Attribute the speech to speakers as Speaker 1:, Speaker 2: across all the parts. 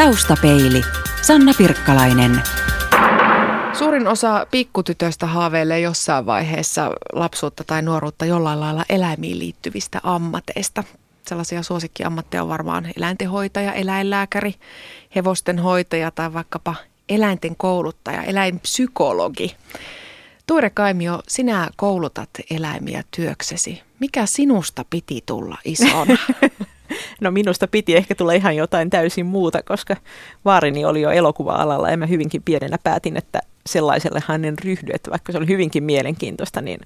Speaker 1: Taustapeili. Sanna Pirkkalainen.
Speaker 2: Suurin osa pikkutytöistä haaveilee jossain vaiheessa lapsuutta tai nuoruutta jollain lailla eläimiin liittyvistä ammateista. Sellaisia suosikkiammatteja on varmaan eläintenhoitaja, eläinlääkäri, hevosten hoitaja tai vaikkapa eläinten kouluttaja, eläinpsykologi. Tuure Kaimio, sinä koulutat eläimiä työksesi. Mikä sinusta piti tulla isona?
Speaker 3: No minusta piti ehkä tulla ihan jotain täysin muuta, koska vaarini oli jo elokuva-alalla ja mä hyvinkin pienenä päätin, että sellaiselle hänen ryhdy, että vaikka se oli hyvinkin mielenkiintoista, niin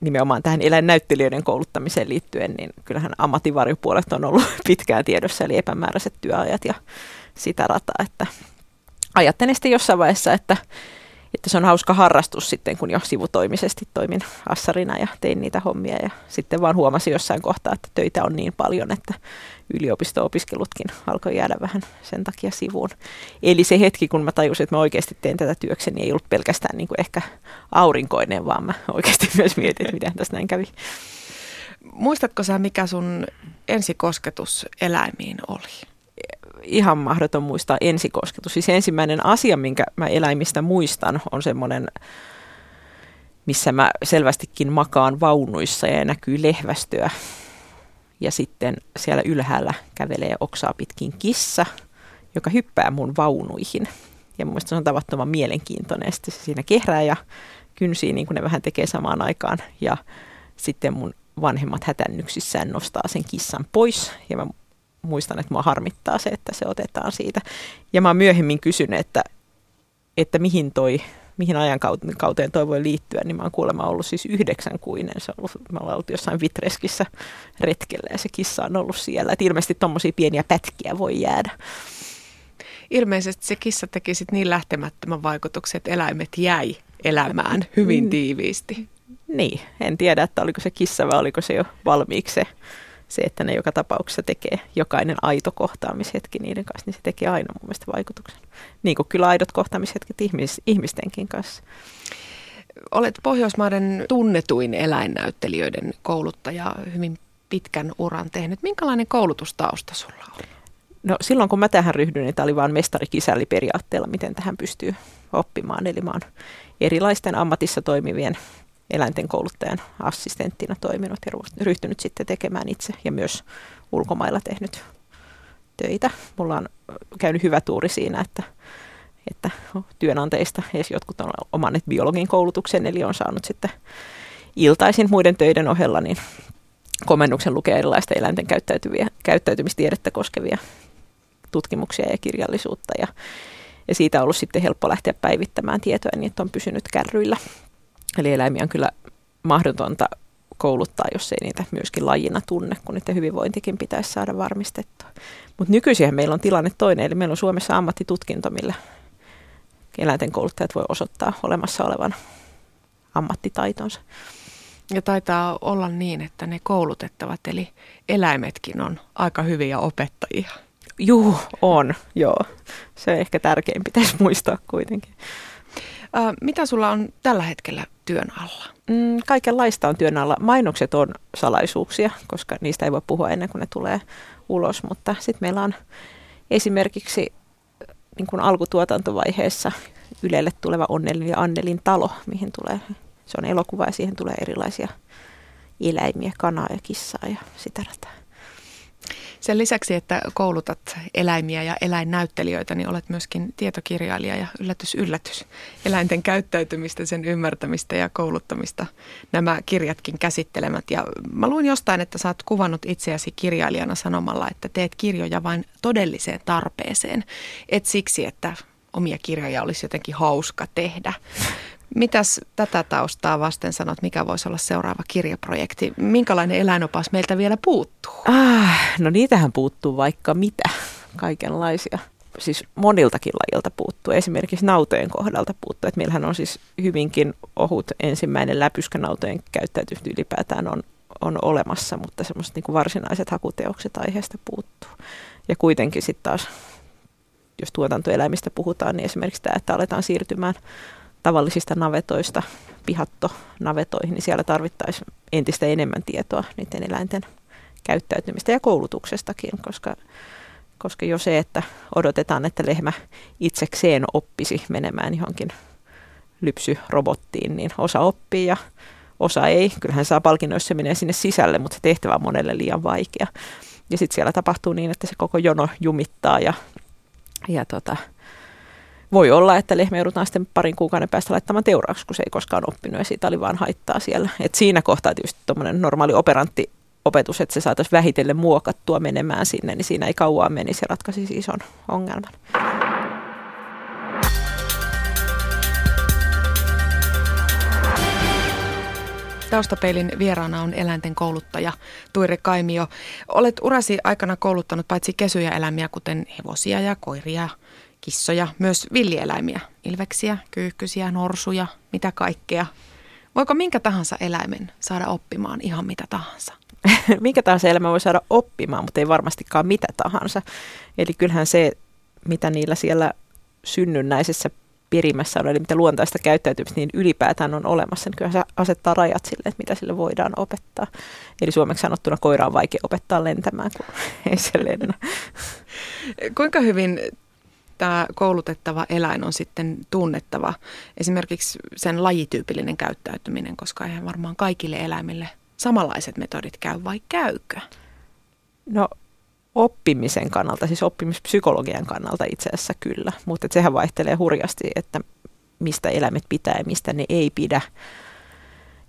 Speaker 3: nimenomaan tähän eläinnäyttelijöiden kouluttamiseen liittyen, niin kyllähän ammattivarjopuolet on ollut pitkään tiedossa, eli epämääräiset työajat ja sitä rataa, että ajattelin sitten jossain vaiheessa, että että se on hauska harrastus sitten, kun jo sivutoimisesti toimin assarina ja tein niitä hommia. Ja sitten vaan huomasin jossain kohtaa, että töitä on niin paljon, että yliopisto-opiskelutkin alkoi jäädä vähän sen takia sivuun. Eli se hetki, kun mä tajusin, että mä oikeasti teen tätä työkseni, ei ollut pelkästään niin kuin ehkä aurinkoinen, vaan mä oikeasti myös mietin, että miten tässä näin kävi.
Speaker 2: Muistatko sä, mikä sun ensikosketus eläimiin oli?
Speaker 3: Ihan mahdoton muistaa ensikosketus. Siis ensimmäinen asia, minkä mä eläimistä muistan, on semmoinen, missä mä selvästikin makaan vaunuissa ja näkyy lehvästöä. Ja sitten siellä ylhäällä kävelee oksaa pitkin kissa, joka hyppää mun vaunuihin. Ja mun mielestä se on tavattoman mielenkiintoinen. Sitten se siinä kehrää ja kynsii, niin kuin ne vähän tekee samaan aikaan. Ja sitten mun vanhemmat hätännyksissään nostaa sen kissan pois. Ja mä muistan, että mua harmittaa se, että se otetaan siitä. Ja mä oon myöhemmin kysynyt, että, että mihin toi mihin ajankauteen toi voi liittyä, niin mä oon kuulemma ollut siis yhdeksänkuinen. Se on ollut, mä ollut jossain Vitreskissä retkellä ja se kissa on ollut siellä. Että ilmeisesti tuommoisia pieniä pätkiä voi jäädä.
Speaker 2: Ilmeisesti se kissa teki sit niin lähtemättömän vaikutuksen, että eläimet jäi elämään hyvin mm. tiiviisti.
Speaker 3: Niin, en tiedä, että oliko se kissa vai oliko se jo valmiiksi se se, että ne joka tapauksessa tekee jokainen aito kohtaamishetki niiden kanssa, niin se tekee aina mun mielestä vaikutuksen. Niin kuin kyllä aidot kohtaamishetket ihmis, ihmistenkin kanssa.
Speaker 2: Olet Pohjoismaiden tunnetuin eläinnäyttelijöiden kouluttaja, hyvin pitkän uran tehnyt. Minkälainen koulutustausta sulla on?
Speaker 3: No silloin kun mä tähän ryhdyin, niin tämä oli vain mestari periaatteella, miten tähän pystyy oppimaan. Eli mä oon erilaisten ammatissa toimivien eläinten kouluttajan assistenttina toiminut ja ryhtynyt sitten tekemään itse ja myös ulkomailla tehnyt töitä. Mulla on käynyt hyvä tuuri siinä, että, että työnantajista edes jotkut on omanneet biologin koulutuksen, eli on saanut sitten iltaisin muiden töiden ohella niin komennuksen lukea erilaista eläinten käyttäytymistiedettä koskevia tutkimuksia ja kirjallisuutta. Ja, ja siitä on ollut sitten helppo lähteä päivittämään tietoa niin, että on pysynyt kärryillä Eli eläimiä on kyllä mahdotonta kouluttaa, jos ei niitä myöskin lajina tunne, kun niiden hyvinvointikin pitäisi saada varmistettua. Mutta nykyisin meillä on tilanne toinen, eli meillä on Suomessa ammattitutkinto, millä eläinten kouluttajat voi osoittaa olemassa olevan ammattitaitonsa.
Speaker 2: Ja taitaa olla niin, että ne koulutettavat, eli eläimetkin on aika hyviä opettajia.
Speaker 3: Juu, on, joo. Se ehkä tärkein pitäisi muistaa kuitenkin.
Speaker 2: Mitä sulla on tällä hetkellä työn alla?
Speaker 3: Mm, kaikenlaista on työn alla. Mainokset on salaisuuksia, koska niistä ei voi puhua ennen kuin ne tulee ulos, mutta sitten meillä on esimerkiksi niin kuin alkutuotantovaiheessa Ylelle tuleva Onnelin ja Annelin talo, mihin tulee, se on elokuva ja siihen tulee erilaisia eläimiä, kanaa ja kissaa ja sitä rataa.
Speaker 2: Sen lisäksi, että koulutat eläimiä ja eläinnäyttelijöitä, niin olet myöskin tietokirjailija ja yllätys yllätys. Eläinten käyttäytymistä, sen ymmärtämistä ja kouluttamista nämä kirjatkin käsittelemät. Ja mä luin jostain, että sä oot kuvannut itseäsi kirjailijana sanomalla, että teet kirjoja vain todelliseen tarpeeseen. Et siksi, että omia kirjoja olisi jotenkin hauska tehdä. Mitäs tätä taustaa vasten sanot, mikä voisi olla seuraava kirjaprojekti? Minkälainen eläinopas meiltä vielä puuttuu?
Speaker 3: Ah, no niitähän puuttuu vaikka mitä, kaikenlaisia. Siis moniltakin lajilta puuttuu. Esimerkiksi nautojen kohdalta puuttuu. Että meillähän on siis hyvinkin ohut ensimmäinen läpyskä nautojen käyttäytymistä ylipäätään on, on olemassa, mutta semmoiset niin varsinaiset hakuteokset aiheesta puuttuu. Ja kuitenkin sitten taas, jos tuotantoeläimistä puhutaan, niin esimerkiksi tämä, että aletaan siirtymään tavallisista navetoista pihattonavetoihin, niin siellä tarvittaisiin entistä enemmän tietoa niiden eläinten käyttäytymistä ja koulutuksestakin, koska koska jo se, että odotetaan, että lehmä itsekseen oppisi menemään johonkin lypsyrobottiin, niin osa oppii ja osa ei. Kyllähän saa palkinnon, jos se menee sinne sisälle, mutta se tehtävä on monelle liian vaikea. Ja sitten siellä tapahtuu niin, että se koko jono jumittaa ja, ja tota, voi olla, että lehmä joudutaan sitten parin kuukauden päästä laittamaan teuraaksi, kun se ei koskaan oppinut ja siitä oli vaan haittaa siellä. Et siinä kohtaa tietysti tuommoinen normaali operantti opetus, että se saataisiin vähitellen muokattua menemään sinne, niin siinä ei kauan menisi ja ratkaisisi ison ongelman.
Speaker 2: Taustapeilin vieraana on eläinten kouluttaja Tuire Kaimio. Olet urasi aikana kouluttanut paitsi kesyjä eläimiä, kuten hevosia ja koiria, kissoja, myös villieläimiä, ilveksiä, kyyhkysiä, norsuja, mitä kaikkea. Voiko minkä tahansa eläimen saada oppimaan ihan mitä tahansa?
Speaker 3: minkä tahansa elämä voi saada oppimaan, mutta ei varmastikaan mitä tahansa. Eli kyllähän se, mitä niillä siellä synnynnäisessä perimässä on, eli mitä luontaista käyttäytymistä niin ylipäätään on olemassa, niin kyllä se asettaa rajat sille, että mitä sille voidaan opettaa. Eli suomeksi sanottuna koira on vaikea opettaa lentämään, kun ei se lennä.
Speaker 2: Kuinka hyvin tämä koulutettava eläin on sitten tunnettava, esimerkiksi sen lajityypillinen käyttäytyminen, koska eihän varmaan kaikille eläimille samanlaiset metodit käy vai käykö?
Speaker 3: No oppimisen kannalta, siis oppimispsykologian kannalta itse asiassa kyllä, mutta sehän vaihtelee hurjasti, että mistä eläimet pitää ja mistä ne ei pidä.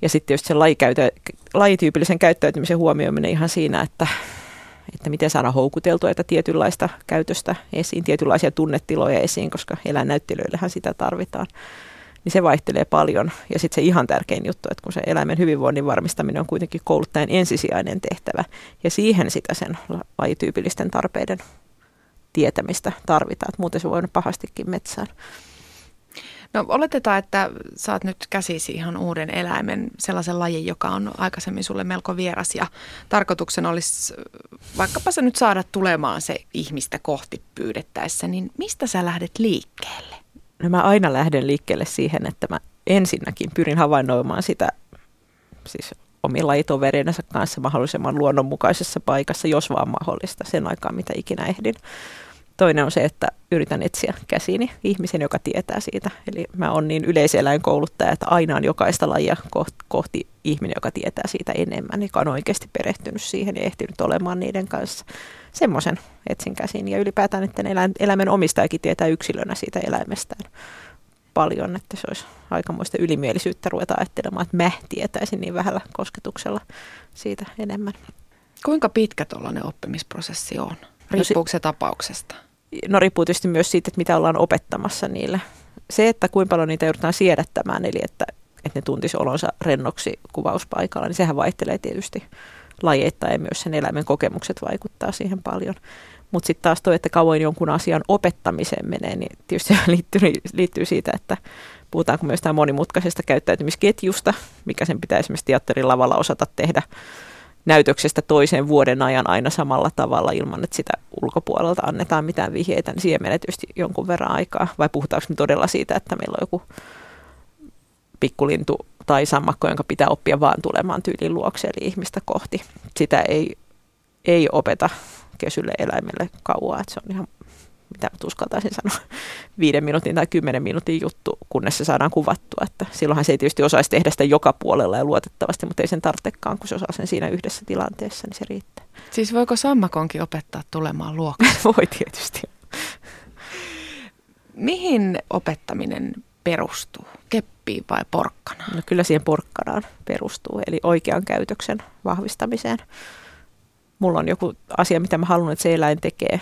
Speaker 3: Ja sitten just se lajikäytö, lajityypillisen käyttäytymisen huomioiminen ihan siinä, että, että miten saada houkuteltua että tietynlaista käytöstä esiin, tietynlaisia tunnetiloja esiin, koska eläinnäyttelyillähän sitä tarvitaan niin se vaihtelee paljon. Ja sitten se ihan tärkein juttu, että kun se eläimen hyvinvoinnin varmistaminen on kuitenkin kouluttajan ensisijainen tehtävä, ja siihen sitä sen lajityypillisten tarpeiden tietämistä tarvitaan, muuten se voi olla pahastikin metsään.
Speaker 2: No oletetaan, että saat nyt käsisi ihan uuden eläimen, sellaisen lajin, joka on aikaisemmin sulle melko vieras ja tarkoituksena olisi vaikkapa se nyt saada tulemaan se ihmistä kohti pyydettäessä, niin mistä sä lähdet liikkeelle?
Speaker 3: no mä aina lähden liikkeelle siihen, että mä ensinnäkin pyrin havainnoimaan sitä siis omilla lajitoveriensa kanssa mahdollisimman luonnonmukaisessa paikassa, jos vaan mahdollista, sen aikaa mitä ikinä ehdin. Toinen on se, että yritän etsiä käsini ihmisen, joka tietää siitä. Eli mä oon niin yleiseläinkouluttaja, että aina on jokaista lajia kohti ihminen, joka tietää siitä enemmän, joka on oikeasti perehtynyt siihen ja ehtinyt olemaan niiden kanssa. Semmoisen etsin käsin. Ja ylipäätään, että eläimen omistajakin tietää yksilönä siitä eläimestään paljon, että se olisi aikamoista ylimielisyyttä ruveta ajattelemaan, että mä tietäisin niin vähällä kosketuksella siitä enemmän.
Speaker 2: Kuinka pitkä tuollainen oppimisprosessi on? Riippuuko se tapauksesta?
Speaker 3: No riippuu tietysti myös siitä, että mitä ollaan opettamassa niille. Se, että kuinka paljon niitä joudutaan siedättämään, eli että, että ne tuntisi olonsa rennoksi kuvauspaikalla, niin sehän vaihtelee tietysti lajeittain ja myös sen eläimen kokemukset vaikuttaa siihen paljon. Mutta sitten taas toi, että kauan jonkun asian opettamiseen menee, niin tietysti se liittyy, liittyy siitä, että puhutaanko myös tämä monimutkaisesta käyttäytymisketjusta, mikä sen pitää esimerkiksi teatterin lavalla osata tehdä näytöksestä toiseen vuoden ajan aina samalla tavalla ilman, että sitä ulkopuolelta annetaan mitään vihjeitä, niin siihen menee tietysti jonkun verran aikaa. Vai puhutaanko me todella siitä, että meillä on joku pikkulintu tai sammakko, jonka pitää oppia vaan tulemaan tyylin luokse, eli ihmistä kohti. Sitä ei, ei opeta kesylle eläimelle kauaa, että se on ihan mitä mä uskaltaisin sanoa, viiden minuutin tai kymmenen minuutin juttu, kunnes se saadaan kuvattua. Että silloinhan se ei tietysti osaisi tehdä sitä joka puolella ja luotettavasti, mutta ei sen tarvitsekaan, kun se osaa sen siinä yhdessä tilanteessa, niin se riittää.
Speaker 2: Siis voiko sammakonkin opettaa tulemaan luokkaan?
Speaker 3: Voi tietysti.
Speaker 2: Mihin opettaminen perustuu? Keppiin vai porkkanaan?
Speaker 3: No kyllä siihen porkkanaan perustuu, eli oikean käytöksen vahvistamiseen. Mulla on joku asia, mitä mä haluan, että se eläin tekee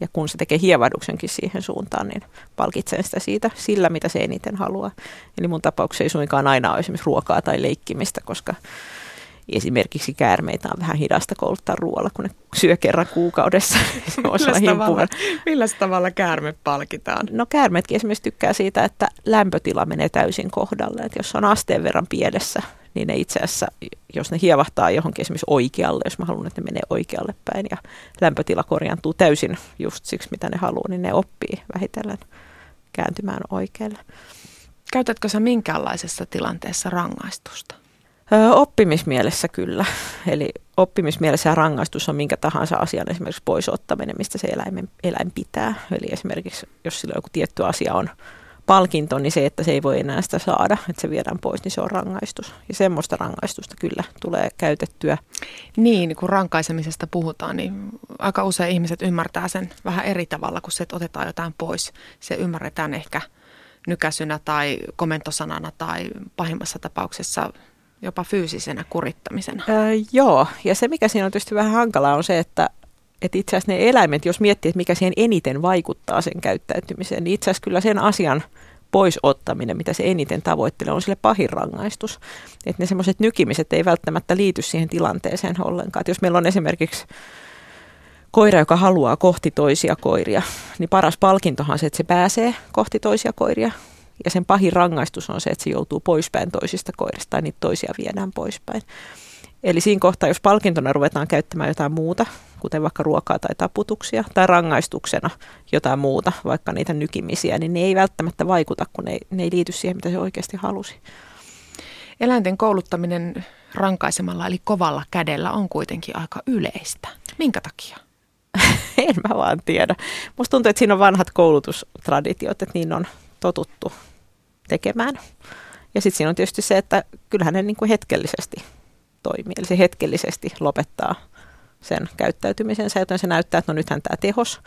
Speaker 3: ja kun se tekee hievahduksenkin siihen suuntaan, niin palkitsen sitä siitä sillä, mitä se eniten haluaa. Eli mun tapauksessa ei suinkaan aina ole esimerkiksi ruokaa tai leikkimistä, koska esimerkiksi käärmeitä on vähän hidasta kouluttaa ruoalla, kun ne syö kerran kuukaudessa.
Speaker 2: millä, tavalla, millä tavalla käärme palkitaan?
Speaker 3: No käärmeetkin esimerkiksi tykkää siitä, että lämpötila menee täysin kohdalle. Että jos on asteen verran piedessä, niin ne itse asiassa, jos ne hievahtaa johonkin esimerkiksi oikealle, jos mä haluan, että ne menee oikealle päin ja lämpötila korjaantuu täysin just siksi, mitä ne haluaa, niin ne oppii vähitellen kääntymään oikealle.
Speaker 2: Käytätkö sä minkäänlaisessa tilanteessa rangaistusta?
Speaker 3: Öö, oppimismielessä kyllä. Eli oppimismielessä rangaistus on minkä tahansa asian esimerkiksi pois ottaminen, mistä se eläin, eläin pitää. Eli esimerkiksi jos sillä joku tietty asia on palkinto, niin se, että se ei voi enää sitä saada, että se viedään pois, niin se on rangaistus. Ja semmoista rangaistusta kyllä tulee käytettyä.
Speaker 2: Niin, kun rankaisemisesta puhutaan, niin aika usein ihmiset ymmärtää sen vähän eri tavalla, kun se, että otetaan jotain pois. Se ymmärretään ehkä nykäsynä tai komentosanana tai pahimmassa tapauksessa jopa fyysisenä kurittamisena.
Speaker 3: Öö, joo, ja se mikä siinä on tietysti vähän hankalaa on se, että että itse asiassa ne eläimet, jos miettii, että mikä siihen eniten vaikuttaa sen käyttäytymiseen, niin itse asiassa kyllä sen asian pois ottaminen, mitä se eniten tavoittelee, on sille pahin rangaistus. Että ne semmoiset nykimiset ei välttämättä liity siihen tilanteeseen ollenkaan. Et jos meillä on esimerkiksi koira, joka haluaa kohti toisia koiria, niin paras palkintohan on se, että se pääsee kohti toisia koiria. Ja sen pahin rangaistus on se, että se joutuu poispäin toisista koirista tai niitä toisia viedään poispäin. Eli siinä kohtaa, jos palkintona ruvetaan käyttämään jotain muuta, kuten vaikka ruokaa tai taputuksia, tai rangaistuksena jotain muuta, vaikka niitä nykimisiä, niin ne ei välttämättä vaikuta, kun ne ei, ne ei liity siihen, mitä se oikeasti halusi.
Speaker 2: Eläinten kouluttaminen rankaisemalla eli kovalla kädellä on kuitenkin aika yleistä. Minkä takia?
Speaker 3: en mä vaan tiedä. Musta tuntuu, että siinä on vanhat koulutustraditiot, että niin on totuttu tekemään. Ja sitten siinä on tietysti se, että kyllähän ne niin kuin hetkellisesti toimii. Eli se hetkellisesti lopettaa sen käyttäytymisensä, joten se näyttää, että no nythän tämä tehos.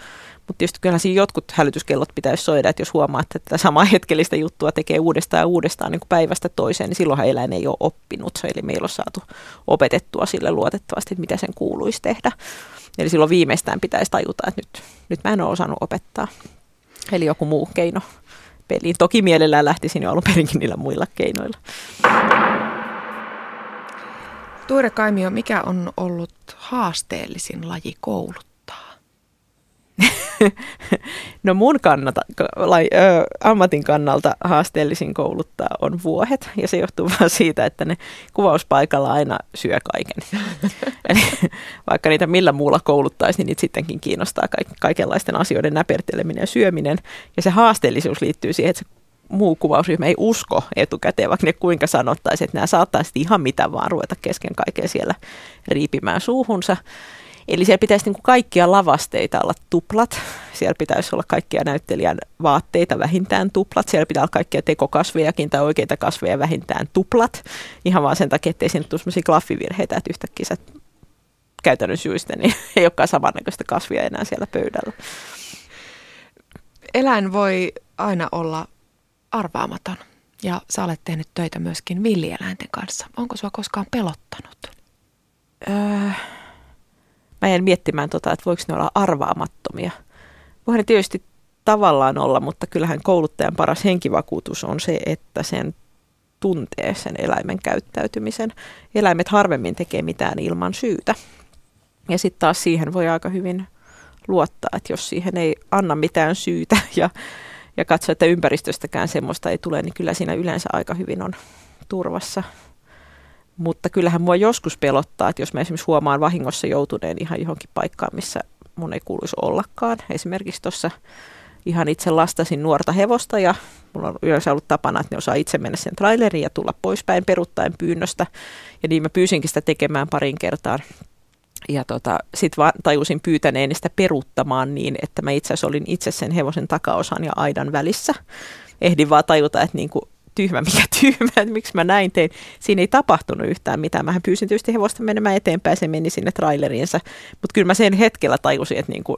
Speaker 3: Mutta tietysti kyllähän siinä jotkut hälytyskellot pitäisi soida, että jos huomaa, että tätä samaa hetkellistä juttua tekee uudestaan ja uudestaan niin kuin päivästä toiseen, niin silloinhan eläin ei ole oppinut. Eli meillä on saatu opetettua sille luotettavasti, että mitä sen kuuluisi tehdä. Eli silloin viimeistään pitäisi tajuta, että nyt, nyt mä en ole osannut opettaa. Eli joku muu keino peliin. Toki mielellään lähtisin jo alun perinkin niillä muilla keinoilla.
Speaker 2: Tuire Kaimio, mikä on ollut haasteellisin laji kouluttaa?
Speaker 3: no mun kannata, lai, ö, ammatin kannalta haasteellisin kouluttaa on vuohet. Ja se johtuu vaan siitä, että ne kuvauspaikalla aina syö kaiken. Eli vaikka niitä millä muulla kouluttaisi, niin niitä sittenkin kiinnostaa kaikenlaisten asioiden näperteleminen ja syöminen. Ja se haasteellisuus liittyy siihen, että se muu kuvausryhmä ei usko etukäteen, vaikka ne kuinka sanottaisiin, että nämä saattaisi ihan mitä vaan ruveta kesken kaiken siellä riipimään suuhunsa. Eli siellä pitäisi niin kuin kaikkia lavasteita olla tuplat. Siellä pitäisi olla kaikkia näyttelijän vaatteita vähintään tuplat. Siellä pitää olla kaikkia tekokasvejakin tai oikeita kasveja vähintään tuplat. Ihan vaan sen takia, ettei siinä tule sellaisia klaffivirheitä, että yhtäkkiä sä käytännössä juiste, niin ei olekaan samannäköistä kasvia enää siellä pöydällä.
Speaker 2: Eläin voi aina olla arvaamaton ja sä olet tehnyt töitä myöskin villieläinten kanssa. Onko sua koskaan pelottanut? Öö,
Speaker 3: mä jäin miettimään, tota, että voiko ne olla arvaamattomia. Voihan ne tietysti tavallaan olla, mutta kyllähän kouluttajan paras henkivakuutus on se, että sen tuntee sen eläimen käyttäytymisen. Eläimet harvemmin tekee mitään ilman syytä. Ja sitten taas siihen voi aika hyvin luottaa, että jos siihen ei anna mitään syytä ja ja katsoa, että ympäristöstäkään semmoista ei tule, niin kyllä siinä yleensä aika hyvin on turvassa. Mutta kyllähän mua joskus pelottaa, että jos mä esimerkiksi huomaan vahingossa joutuneen ihan johonkin paikkaan, missä mun ei kuuluisi ollakaan. Esimerkiksi tuossa ihan itse lastasin nuorta hevosta ja mulla on yleensä ollut tapana, että ne osaa itse mennä sen traileriin ja tulla poispäin peruttaen pyynnöstä. Ja niin mä pyysinkin sitä tekemään parin kertaan ja tota, sitten tajusin pyytäneeni sitä peruuttamaan niin, että mä itse asiassa olin itse sen hevosen takaosan ja aidan välissä. Ehdin vaan tajuta, että niinku, tyhmä mikä tyhmä, että miksi mä näin tein. Siinä ei tapahtunut yhtään mitään. Mähän pyysin tietysti hevosta menemään eteenpäin, se meni sinne traileriinsa. Mutta kyllä mä sen hetkellä tajusin, että niinku,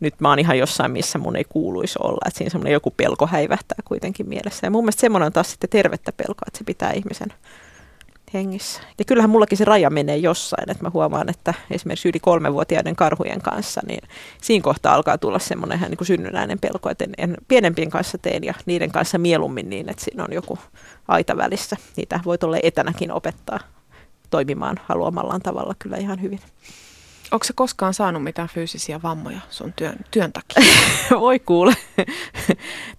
Speaker 3: nyt mä oon ihan jossain, missä mun ei kuuluisi olla. Että siinä semmoinen joku pelko häivähtää kuitenkin mielessä. Ja mun mielestä semmoinen on taas sitten tervettä pelkoa, että se pitää ihmisen hengissä. Ja kyllähän mullakin se raja menee jossain, että mä huomaan, että esimerkiksi yli kolmevuotiaiden karhujen kanssa, niin siinä kohtaa alkaa tulla semmoinen ihan niin kuin synnynnäinen pelko, että en, en pienempien kanssa teen ja niiden kanssa mieluummin niin, että siinä on joku aita välissä. Niitä voi tuolle etänäkin opettaa toimimaan haluamallaan tavalla kyllä ihan hyvin.
Speaker 2: Onko se koskaan saanut mitään fyysisiä vammoja sun työn, työn takia?
Speaker 3: Voi kuule.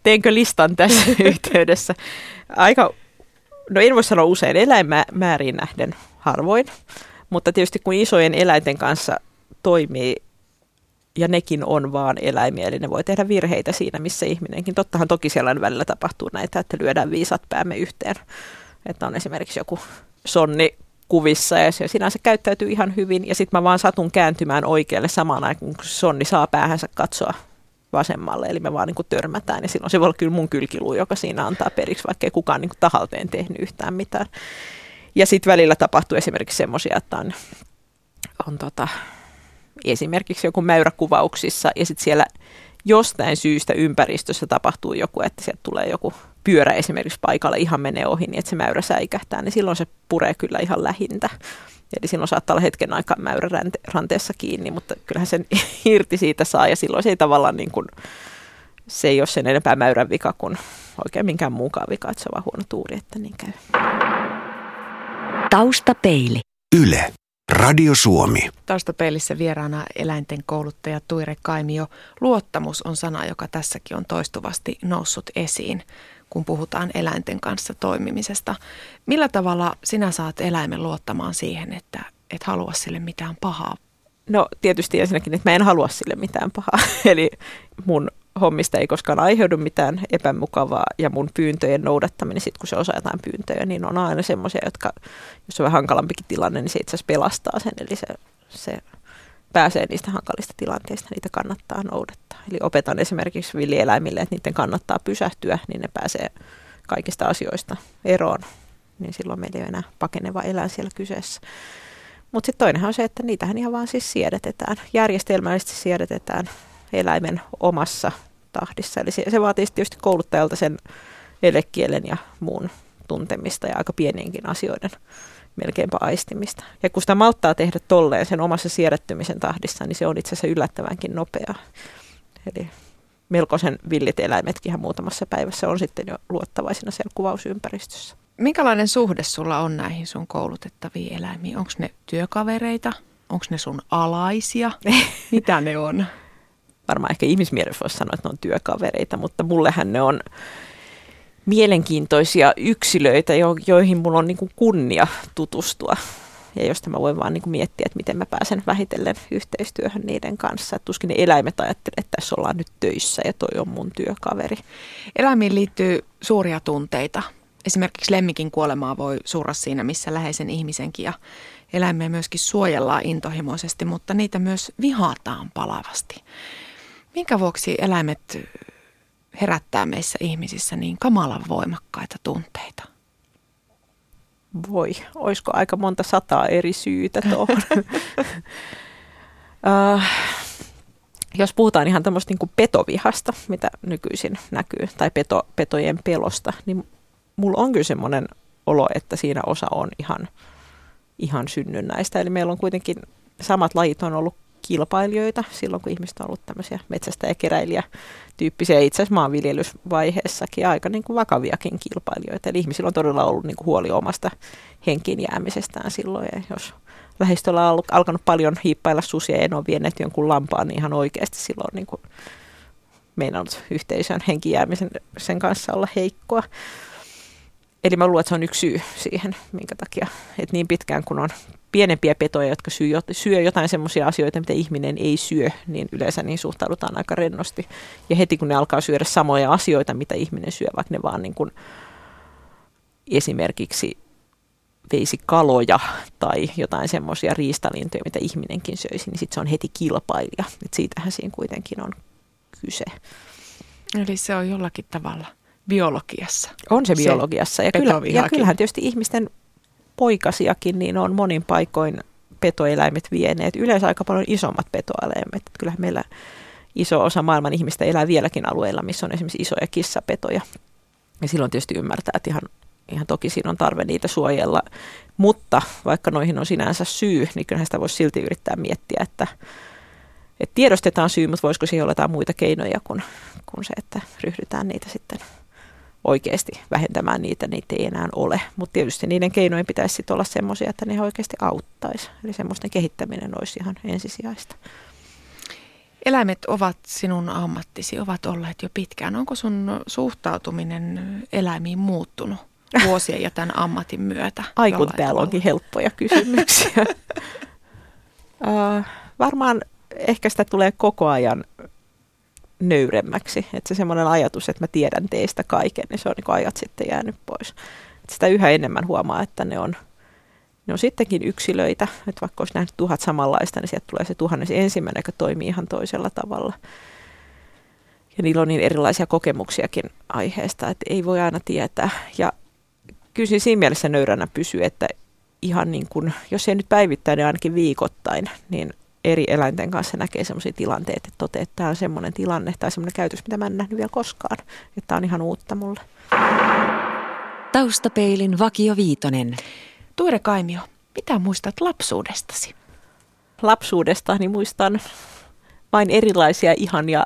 Speaker 3: Teenkö listan tässä yhteydessä? Aika no en voi sanoa usein eläinmääriin nähden harvoin, mutta tietysti kun isojen eläinten kanssa toimii ja nekin on vaan eläimiä, eli ne voi tehdä virheitä siinä, missä ihminenkin. Tottahan toki siellä välillä tapahtuu näitä, että lyödään viisat päämme yhteen. Että on esimerkiksi joku sonni kuvissa ja se sinänsä käyttäytyy ihan hyvin. Ja sitten mä vaan satun kääntymään oikealle samaan aikaan, kun sonni saa päähänsä katsoa vasemmalle, eli me vaan niin kuin törmätään, ja silloin se voi olla kyllä mun kylkiluu, joka siinä antaa periksi, vaikka ei kukaan niin kuin tahalteen tehnyt yhtään mitään. Ja sitten välillä tapahtuu esimerkiksi semmoisia, että on, on tota, esimerkiksi joku mäyräkuvauksissa, ja sitten siellä jostain syystä ympäristössä tapahtuu joku, että sieltä tulee joku pyörä esimerkiksi paikalle ihan menee ohi, niin että se mäyrä säikähtää, niin silloin se puree kyllä ihan lähintä. Eli silloin saattaa olla hetken aikaa mäyrä ranteessa kiinni, mutta kyllähän sen irti siitä saa ja silloin se ei tavallaan niin kuin, se ei ole sen enempää mäyrän vika kuin oikein minkään muukaan vika, että se on vaan huono tuuri, että niin käy.
Speaker 1: Taustapeili.
Speaker 4: Yle. Radio Suomi.
Speaker 2: Taustapeilissä vieraana eläinten kouluttaja Tuire Kaimio. Luottamus on sana, joka tässäkin on toistuvasti noussut esiin, kun puhutaan eläinten kanssa toimimisesta. Millä tavalla sinä saat eläimen luottamaan siihen, että et halua sille mitään pahaa?
Speaker 3: No tietysti ensinnäkin, että mä en halua sille mitään pahaa. Eli mun hommista ei koskaan aiheudu mitään epämukavaa ja mun pyyntöjen noudattaminen, sit kun se osaa jotain pyyntöjä, niin on aina semmoisia, jotka, jos on vähän hankalampikin tilanne, niin se itse asiassa pelastaa sen, eli se, se pääsee niistä hankalista tilanteista, niitä kannattaa noudattaa. Eli opetan esimerkiksi villieläimille, että niiden kannattaa pysähtyä, niin ne pääsee kaikista asioista eroon, niin silloin meillä ei ole enää pakeneva eläin siellä kyseessä. Mutta sitten toinenhan on se, että niitähän ihan vaan siis siedätetään, järjestelmällisesti siedätetään eläimen omassa tahdissa. Eli se, se vaatii tietysti kouluttajalta sen elekielen ja muun tuntemista ja aika pienienkin asioiden melkeinpä aistimista. Ja kun sitä malttaa tehdä tolleen sen omassa siedättymisen tahdissa, niin se on itse asiassa yllättävänkin nopeaa. Eli melkoisen villit eläimetkin muutamassa päivässä on sitten jo luottavaisina siellä kuvausympäristössä.
Speaker 2: Minkälainen suhde sulla on näihin sun koulutettaviin eläimiin? Onko ne työkavereita? Onko ne sun alaisia? Mitä ne on?
Speaker 3: varmaan ehkä ihmismielessä voisi sanoa, että ne on työkavereita, mutta mullehän ne on mielenkiintoisia yksilöitä, jo, joihin mulla on niin kuin kunnia tutustua. Ja josta mä voin vaan niin kuin miettiä, että miten mä pääsen vähitellen yhteistyöhön niiden kanssa. Et tuskin ne eläimet ajattelee, että tässä ollaan nyt töissä ja toi on mun työkaveri.
Speaker 2: Eläimiin liittyy suuria tunteita. Esimerkiksi lemmikin kuolemaa voi surra siinä, missä läheisen ihmisenkin. Ja eläimiä myöskin suojellaan intohimoisesti, mutta niitä myös vihataan palavasti. Minkä vuoksi eläimet herättää meissä ihmisissä niin kamalan voimakkaita tunteita?
Speaker 3: Voi, olisiko aika monta sataa eri syytä tuohon. uh, jos puhutaan ihan tämmöistä niin petovihasta, mitä nykyisin näkyy, tai peto, petojen pelosta, niin mulla on kyllä semmoinen olo, että siinä osa on ihan, ihan synnynnäistä. Eli meillä on kuitenkin samat lajit on ollut kilpailijoita silloin, kun ihmiset on ollut tämmöisiä metsästä- ja keräilijä-tyyppisiä itse asiassa maanviljelysvaiheessakin aika niin kuin vakaviakin kilpailijoita. Eli ihmisillä on todella ollut niin kuin huoli omasta henkiin jäämisestään silloin. Ja jos lähistöllä on ollut, alkanut paljon hiippailla susia ja en ole vieneet jonkun lampaan, niin ihan oikeasti silloin niin kuin meinannut yhteisön henkiin jäämisen sen kanssa olla heikkoa. Eli mä luulen, että se on yksi syy siihen, minkä takia, että niin pitkään kun on pienempiä petoja, jotka syö, syö jotain semmoisia asioita, mitä ihminen ei syö, niin yleensä niin suhtaudutaan aika rennosti. Ja heti kun ne alkaa syödä samoja asioita, mitä ihminen syö, vaikka ne vaan niin kuin esimerkiksi veisi kaloja tai jotain semmoisia riistalintoja, mitä ihminenkin söisi, niin sitten se on heti kilpailija. Et siitähän siinä kuitenkin on kyse.
Speaker 2: Eli se on jollakin tavalla biologiassa.
Speaker 3: On se biologiassa. Se ja, kyllä, ja kyllähän tietysti ihmisten poikasiakin, niin on monin paikoin petoeläimet vieneet. Yleensä aika paljon isommat petoeläimet. Kyllähän meillä iso osa maailman ihmistä elää vieläkin alueilla, missä on esimerkiksi isoja kissapetoja. Ja silloin tietysti ymmärtää, että ihan, ihan toki siinä on tarve niitä suojella. Mutta vaikka noihin on sinänsä syy, niin kyllähän sitä voisi silti yrittää miettiä, että, että tiedostetaan syy, mutta voisiko siihen olla jotain muita keinoja kuin, kuin se, että ryhdytään niitä sitten oikeasti vähentämään niitä, niitä ei enää ole. Mutta tietysti niiden keinojen pitäisi sitten olla semmoisia, että ne oikeasti auttaisi. Eli semmoisten kehittäminen olisi ihan ensisijaista.
Speaker 2: Eläimet ovat sinun ammattisi, ovat olleet jo pitkään. Onko sun suhtautuminen eläimiin muuttunut vuosien ja tämän ammatin myötä?
Speaker 3: Ai kun täällä onkin helppoja kysymyksiä. uh, varmaan ehkä sitä tulee koko ajan nöyremmäksi. Että se semmoinen ajatus, että mä tiedän teistä kaiken, niin se on niin ajat sitten jäänyt pois. Että sitä yhä enemmän huomaa, että ne on ne on sittenkin yksilöitä, että vaikka olisi nähnyt tuhat samanlaista, niin sieltä tulee se tuhannes ensimmäinen, joka toimii ihan toisella tavalla. Ja niillä on niin erilaisia kokemuksiakin aiheesta, että ei voi aina tietää. Ja kyllä siinä mielessä nöyränä pysyy, että ihan niin kuin, jos ei nyt päivittäin, niin ainakin viikoittain, niin eri eläinten kanssa näkee sellaisia tilanteita, että toteaa, että tämä on semmoinen tilanne tai semmoinen käytös, mitä mä en nähnyt vielä koskaan. Että tämä on ihan uutta mulle.
Speaker 1: Taustapeilin Vakio Viitonen.
Speaker 2: Tuire Kaimio, mitä muistat lapsuudestasi?
Speaker 3: Lapsuudesta niin muistan vain erilaisia ihania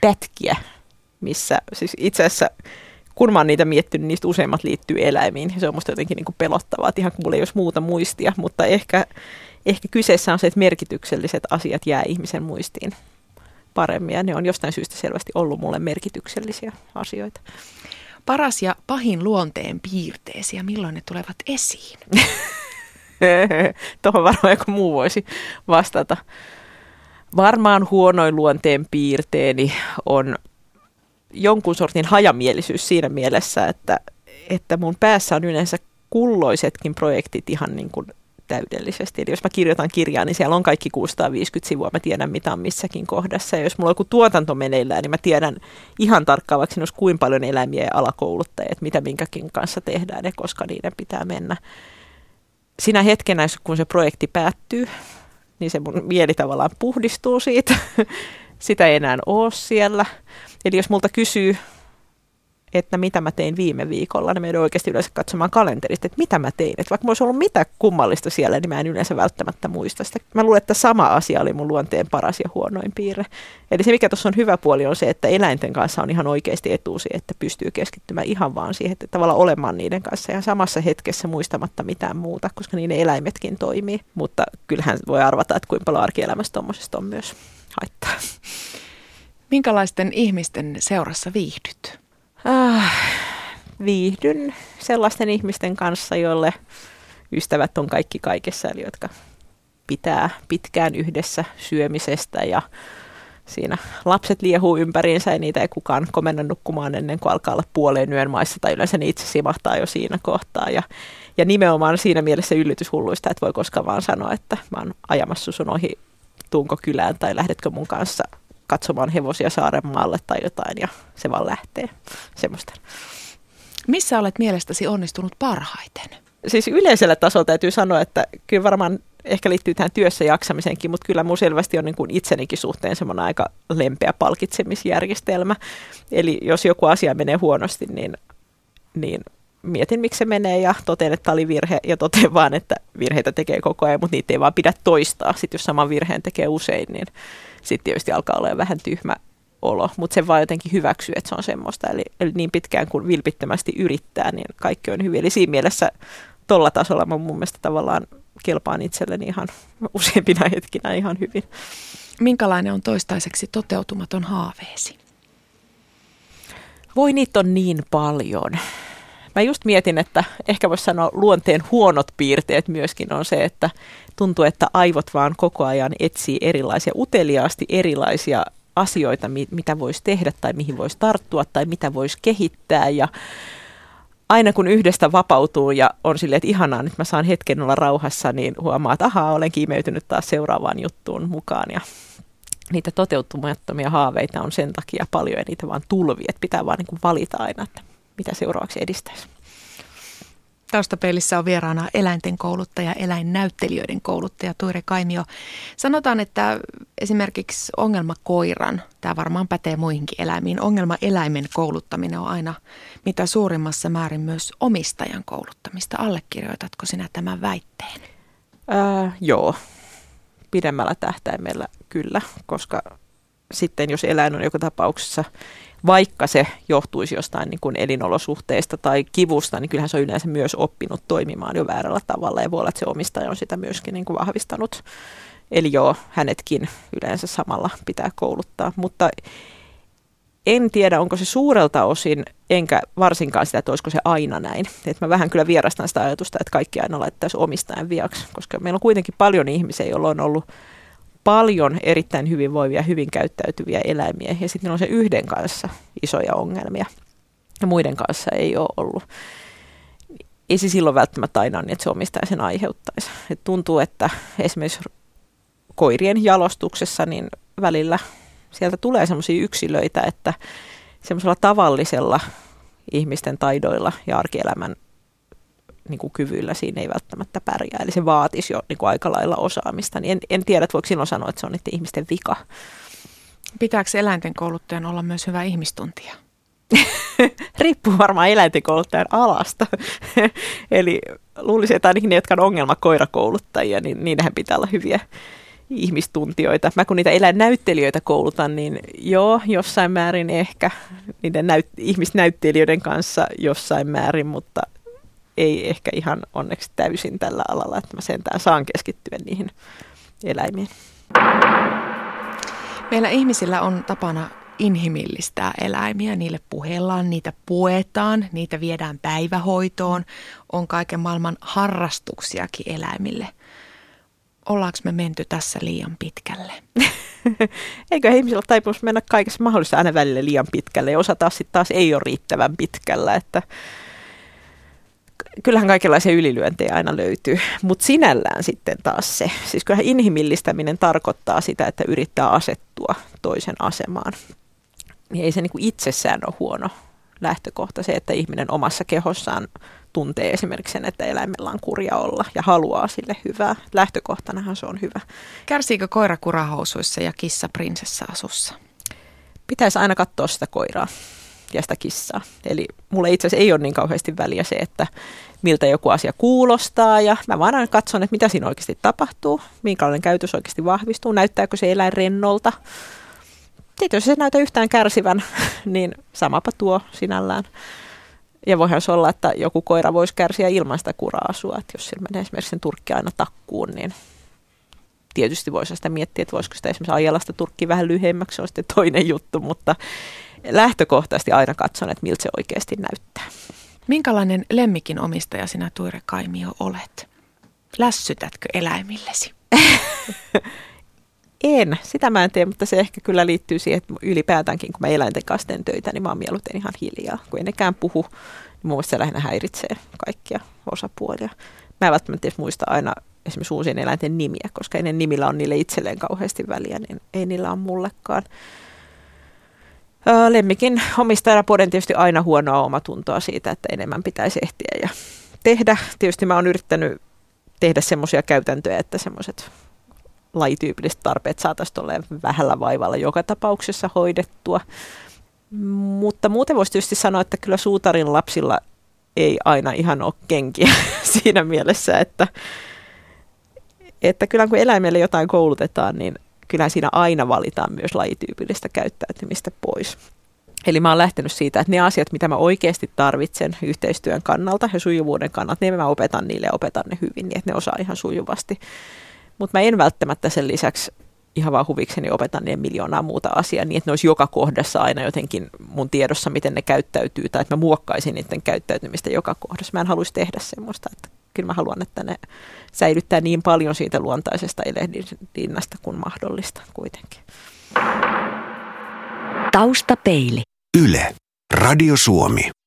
Speaker 3: pätkiä, missä siis itse asiassa kun mä oon niitä miettinyt, niin niistä useimmat liittyy eläimiin. Se on musta jotenkin niin kuin pelottavaa, että ihan kun mulla ei olisi muuta muistia, mutta ehkä, ehkä kyseessä on se, että merkitykselliset asiat jää ihmisen muistiin paremmin ja ne on jostain syystä selvästi ollut mulle merkityksellisiä asioita.
Speaker 2: Paras ja pahin luonteen piirteesi ja milloin ne tulevat esiin?
Speaker 3: Tuohon varmaan joku muu voisi vastata. Varmaan huonoin luonteen piirteeni on jonkun sortin hajamielisyys siinä mielessä, että, että mun päässä on yleensä kulloisetkin projektit ihan niin kuin täydellisesti. Eli jos mä kirjoitan kirjaa, niin siellä on kaikki 650 sivua, mä tiedän mitä on missäkin kohdassa. Ja jos mulla on joku tuotanto meneillään, niin mä tiedän ihan tarkkaan, vaikka olisi kuinka paljon eläimiä ja alakouluttajia, että mitä minkäkin kanssa tehdään ja koska niiden pitää mennä. Siinä hetkenä, kun se projekti päättyy, niin se mun mieli tavallaan puhdistuu siitä. Sitä ei enää ole siellä. Eli jos multa kysyy, että mitä mä tein viime viikolla, niin meidän oikeasti yleensä katsomaan kalenterista, että mitä mä tein. Että vaikka mä olisi ollut mitä kummallista siellä, niin mä en yleensä välttämättä muista sitä. Mä luulen, että sama asia oli mun luonteen paras ja huonoin piirre. Eli se, mikä tuossa on hyvä puoli, on se, että eläinten kanssa on ihan oikeasti etuusi, että pystyy keskittymään ihan vaan siihen, että tavallaan olemaan niiden kanssa ja samassa hetkessä muistamatta mitään muuta, koska niiden eläimetkin toimii. Mutta kyllähän voi arvata, että kuinka paljon arkielämässä tuommoisesta on myös haittaa.
Speaker 2: Minkälaisten ihmisten seurassa viihdyt?
Speaker 3: Ah, viihdyn sellaisten ihmisten kanssa, joille ystävät on kaikki kaikessa, eli jotka pitää pitkään yhdessä syömisestä ja siinä lapset liehuu ympäriinsä ja niitä ei kukaan komenna nukkumaan ennen kuin alkaa olla puoleen yön maissa tai yleensä ne itse simahtaa jo siinä kohtaa. Ja, ja nimenomaan siinä mielessä yllytyshulluista, että voi koskaan vaan sanoa, että mä oon ajamassa sun ohi, tuunko kylään tai lähdetkö mun kanssa katsomaan hevosia Saarenmaalle tai jotain ja se vaan lähtee. Semmoista.
Speaker 2: Missä olet mielestäsi onnistunut parhaiten?
Speaker 3: Siis yleisellä tasolla täytyy sanoa, että kyllä varmaan ehkä liittyy tähän työssä jaksamiseenkin, mutta kyllä mun selvästi on niin kuin itsenikin suhteen semmoinen aika lempeä palkitsemisjärjestelmä. Eli jos joku asia menee huonosti, niin, niin mietin, miksi se menee ja totean, että oli virhe ja totean vaan, että virheitä tekee koko ajan, mutta niitä ei vaan pidä toistaa. Sitten jos saman virheen tekee usein, niin sitten tietysti alkaa olla vähän tyhmä olo, mutta se vaan jotenkin hyväksyy, että se on semmoista. Eli, eli niin pitkään kuin vilpittömästi yrittää, niin kaikki on hyvin. Eli siinä mielessä tuolla tasolla mä mun mielestä tavallaan kelpaan itselleni ihan useimpina hetkinä ihan hyvin.
Speaker 2: Minkälainen on toistaiseksi toteutumaton haaveesi?
Speaker 3: Voi niitä on niin paljon. Mä just mietin, että ehkä voisi sanoa luonteen huonot piirteet myöskin on se, että tuntuu, että aivot vaan koko ajan etsii erilaisia, uteliaasti erilaisia asioita, mitä voisi tehdä tai mihin voisi tarttua tai mitä voisi kehittää. Ja aina kun yhdestä vapautuu ja on silleen, että ihanaa, nyt mä saan hetken olla rauhassa, niin huomaa, että ahaa, olen kiimeytynyt taas seuraavaan juttuun mukaan. Ja niitä toteutumattomia haaveita on sen takia paljon ja niitä vaan tulvii, että pitää vaan niin kuin valita aina, että mitä seuraavaksi edistäisi.
Speaker 2: Taustapeilissä on vieraana eläinten kouluttaja, eläinnäyttelijöiden kouluttaja Tuire Kaimio. Sanotaan, että esimerkiksi ongelmakoiran, tämä varmaan pätee muihinkin eläimiin, ongelmaeläimen kouluttaminen on aina mitä suurimmassa määrin myös omistajan kouluttamista. Allekirjoitatko sinä tämän väitteen?
Speaker 3: Ää, joo, pidemmällä tähtäimellä kyllä, koska sitten jos eläin on joka tapauksessa vaikka se johtuisi jostain niin kuin elinolosuhteista tai kivusta, niin kyllähän se on yleensä myös oppinut toimimaan jo väärällä tavalla ja voi olla, että se omistaja on sitä myöskin niin kuin vahvistanut. Eli joo, hänetkin yleensä samalla pitää kouluttaa, mutta en tiedä, onko se suurelta osin, enkä varsinkaan sitä, että olisiko se aina näin. Et mä vähän kyllä vierastan sitä ajatusta, että kaikki aina laittaisi omistajan viaksi, koska meillä on kuitenkin paljon ihmisiä, joilla on ollut paljon erittäin hyvinvoivia, hyvin käyttäytyviä eläimiä ja sitten on se yhden kanssa isoja ongelmia ja muiden kanssa ei ole ollut. ei se silloin välttämättä aina niin, että se omistaja sen aiheuttaisi. Et tuntuu, että esimerkiksi koirien jalostuksessa niin välillä sieltä tulee sellaisia yksilöitä, että semmoisella tavallisella ihmisten taidoilla ja arkielämän niin kuin kyvyillä siinä ei välttämättä pärjää. Eli se vaatisi jo niin kuin aika lailla osaamista. Niin en, en tiedä, että voiko silloin sanoa, että se on niiden ihmisten vika.
Speaker 2: Pitääkö eläinten kouluttajan olla myös hyvä ihmistuntija?
Speaker 3: Riippuu varmaan eläinten kouluttajan alasta. Eli luulisin, että ainakin ne, jotka on ongelmakoirakouluttajia, niin niidenhän pitää olla hyviä ihmistuntijoita. Mä kun niitä eläinnäyttelijöitä koulutan, niin joo, jossain määrin ehkä niiden näyt- ihmisnäyttelijöiden kanssa jossain määrin, mutta ei ehkä ihan onneksi täysin tällä alalla, että mä sentään saan keskittyä niihin eläimiin.
Speaker 2: Meillä ihmisillä on tapana inhimillistää eläimiä, niille puhellaan, niitä puetaan, niitä viedään päivähoitoon, on kaiken maailman harrastuksiakin eläimille. Ollaanko me menty tässä liian pitkälle?
Speaker 3: Eikö ihmisillä taipumus mennä kaikessa mahdollisessa aina välillä liian pitkälle ja osa taas, taas ei ole riittävän pitkällä, että kyllähän kaikenlaisia ylilyöntejä aina löytyy, mutta sinällään sitten taas se, siis kyllähän inhimillistäminen tarkoittaa sitä, että yrittää asettua toisen asemaan. Niin ei se niin kuin itsessään ole huono lähtökohta se, että ihminen omassa kehossaan tuntee esimerkiksi sen, että eläimellä on kurja olla ja haluaa sille hyvää. Lähtökohtanahan se on hyvä.
Speaker 2: Kärsiikö koira kurahousuissa ja kissa prinsessa-asussa?
Speaker 3: Pitäisi aina katsoa sitä koiraa ja sitä kissaa. Eli mulle itse asiassa ei ole niin kauheasti väliä se, että miltä joku asia kuulostaa ja mä vaan aina katson, että mitä siinä oikeasti tapahtuu, minkälainen käytös oikeasti vahvistuu, näyttääkö se eläin rennolta. Tietysti jos se näytä yhtään kärsivän, niin samapa tuo sinällään. Ja voihan se olla, että joku koira voisi kärsiä ilman sitä kuraasua, että jos sillä menee esimerkiksi sen turkki aina takkuun, niin tietysti voisi sitä miettiä, että voisiko sitä esimerkiksi ajalla sitä turkki vähän lyhyemmäksi, se on sitten toinen juttu, mutta lähtökohtaisesti aina katson, että miltä se oikeasti näyttää.
Speaker 2: Minkälainen lemmikin omistaja sinä Tuire Kaimio olet? Lässytätkö eläimillesi?
Speaker 3: en, sitä mä en tee, mutta se ehkä kyllä liittyy siihen, että ylipäätäänkin kun mä eläinten kanssa teen töitä, niin mä oon mieluiten ihan hiljaa. Kun ei nekään puhu, niin mun se lähinnä häiritsee kaikkia osapuolia. Mä en välttämättä edes muista aina esimerkiksi uusien eläinten nimiä, koska ei ne nimillä on niille itselleen kauheasti väliä, niin ei niillä ole mullekaan. Lemmikin omistajana poden tietysti aina huonoa omatuntoa siitä, että enemmän pitäisi ehtiä ja tehdä. Tietysti mä oon yrittänyt tehdä semmoisia käytäntöjä, että semmoiset lajityypilliset tarpeet saataisiin olla vähällä vaivalla joka tapauksessa hoidettua. Mutta muuten voisi tietysti sanoa, että kyllä suutarin lapsilla ei aina ihan ole kenkiä siinä mielessä, että, että kyllä kun eläimelle jotain koulutetaan, niin kyllä siinä aina valitaan myös lajityypillistä käyttäytymistä pois. Eli mä oon lähtenyt siitä, että ne asiat, mitä mä oikeasti tarvitsen yhteistyön kannalta ja sujuvuuden kannalta, niin mä opetan niille ja opetan ne hyvin, niin että ne osaa ihan sujuvasti. Mutta mä en välttämättä sen lisäksi ihan vaan huvikseni opetan niiden miljoonaa muuta asiaa niin, että ne olisi joka kohdassa aina jotenkin mun tiedossa, miten ne käyttäytyy, tai että mä muokkaisin niiden käyttäytymistä joka kohdassa. Mä en haluaisi tehdä semmoista, että kyllä mä haluan, että ne säilyttää niin paljon siitä luontaisesta elehdinnästä kuin mahdollista kuitenkin.
Speaker 1: Taustapeili.
Speaker 4: Yle. Radio Suomi.